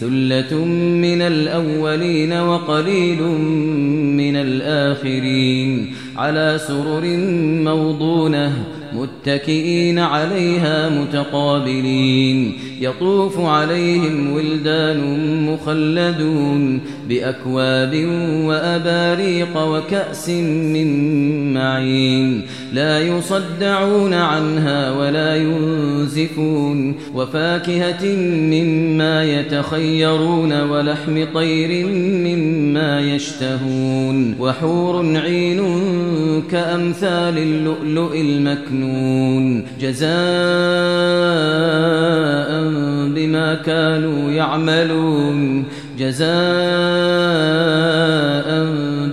ثلة من الأولين وقليل من الآخرين على سرر موضونة متكئين عليها متقابلين. يطوف عليهم ولدان مخلدون بأكواب وأباريق وكأس من معين. لا يصدعون عنها ولا ينزفون. وفاكهة مما يتخيرون ولحم طير مما يشتهون. وحور عين كأمثال اللؤلؤ المكنون جزاء بما كانوا يعملون جزاء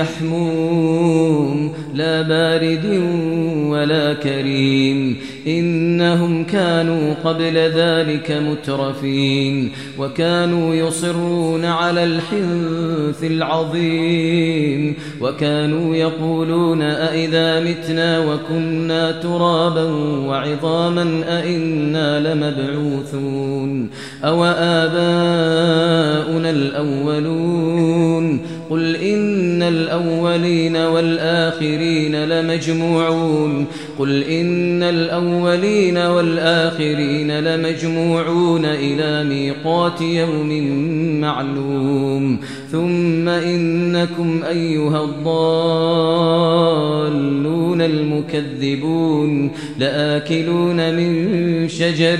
يحموم. لا بارد ولا كريم. إنهم كانوا قبل ذلك مترفين. وكانوا يصرون على الحنث العظيم. وكانوا يقولون أئذا متنا وكنا ترابا وعظاما أئنا لمبعوثون. أو آباؤنا الأولون. قل إن الأولين والآخرين لمجموعون قل إن الأولين والآخرين لمجموعون إلى ميقات يوم معلوم ثم إنكم أيها الضالون المكذبون لآكلون من شجر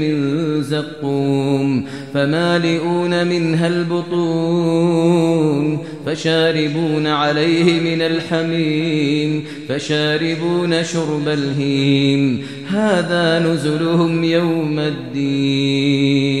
من زقوم فمالئون منها البطون فشاربون عليه من الحميم فشاربون شرب الهيم هذا نزلهم يوم الدين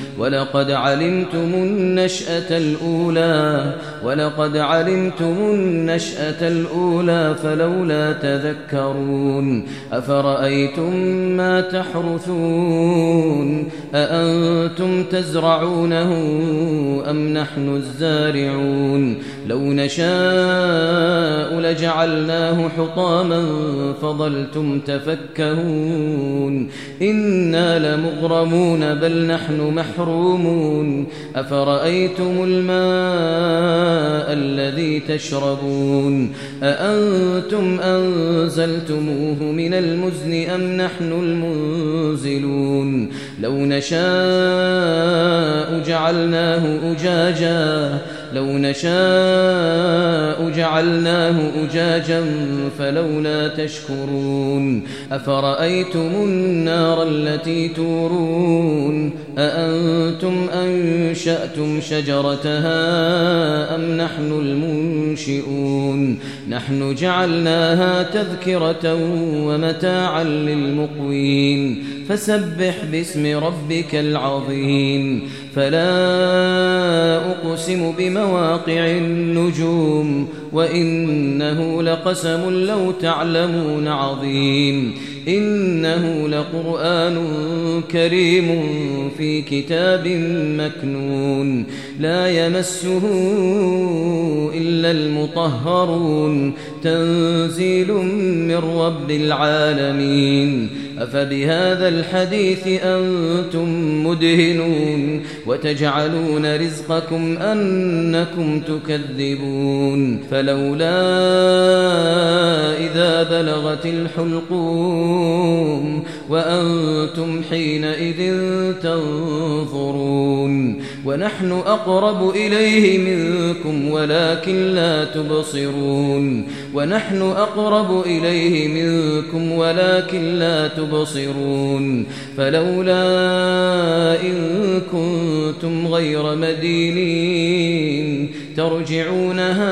ولقد علمتم النشأة الأولى ولقد علمتم النشأة الأولى فلولا تذكرون أفرأيتم ما تحرثون؟ أأنتم تزرعونه أم نحن الزارعون؟ لو نشاء لجعلناه حطاما فظلتم تفكهون إنا لمغرمون بل نحن محرومون أفرأيتم الماء الذي تشربون أأنتم أنزلتموه من المزن أم نحن المنزلون لو نشاء جعلناه أجاجا لو نشاء جعلناه أجاجا فلولا تشكرون أفرأيتم النار التي تورون أأنتم أنشأتم شجرتها أم نحن المنشئون نحن جعلناها تذكرة ومتاعا للمقوين فسبح باسم ربك العظيم. فلا أقسم بمواقع النجوم وإنه لقسم لو تعلمون عظيم. إنه لقرآن كريم في كتاب مكنون. لا يمسه إلا المطهرون. تنزيل من رب العالمين. أفبهذا الحديث أنتم مدهنون. وتجعلون رزقكم أنكم تكذبون. فلولا إذا بلغت الحلقوم وأنتم حينئذ تنظرون ونحن أقرب إليه منكم ولكن لا تبصرون ونحن أقرب إليه منكم ولكن لا تبصرون فلولا إن كنتم غير مدينين ترجعونها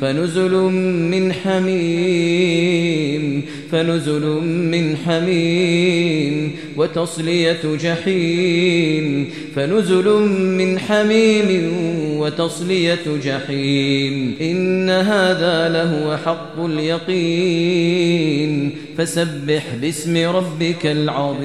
فنزل من حميم فنزل من حميم وتصلية جحيم فنزل من حميم وتصلية جحيم. إن هذا لهو حق اليقين فسبح باسم ربك العظيم.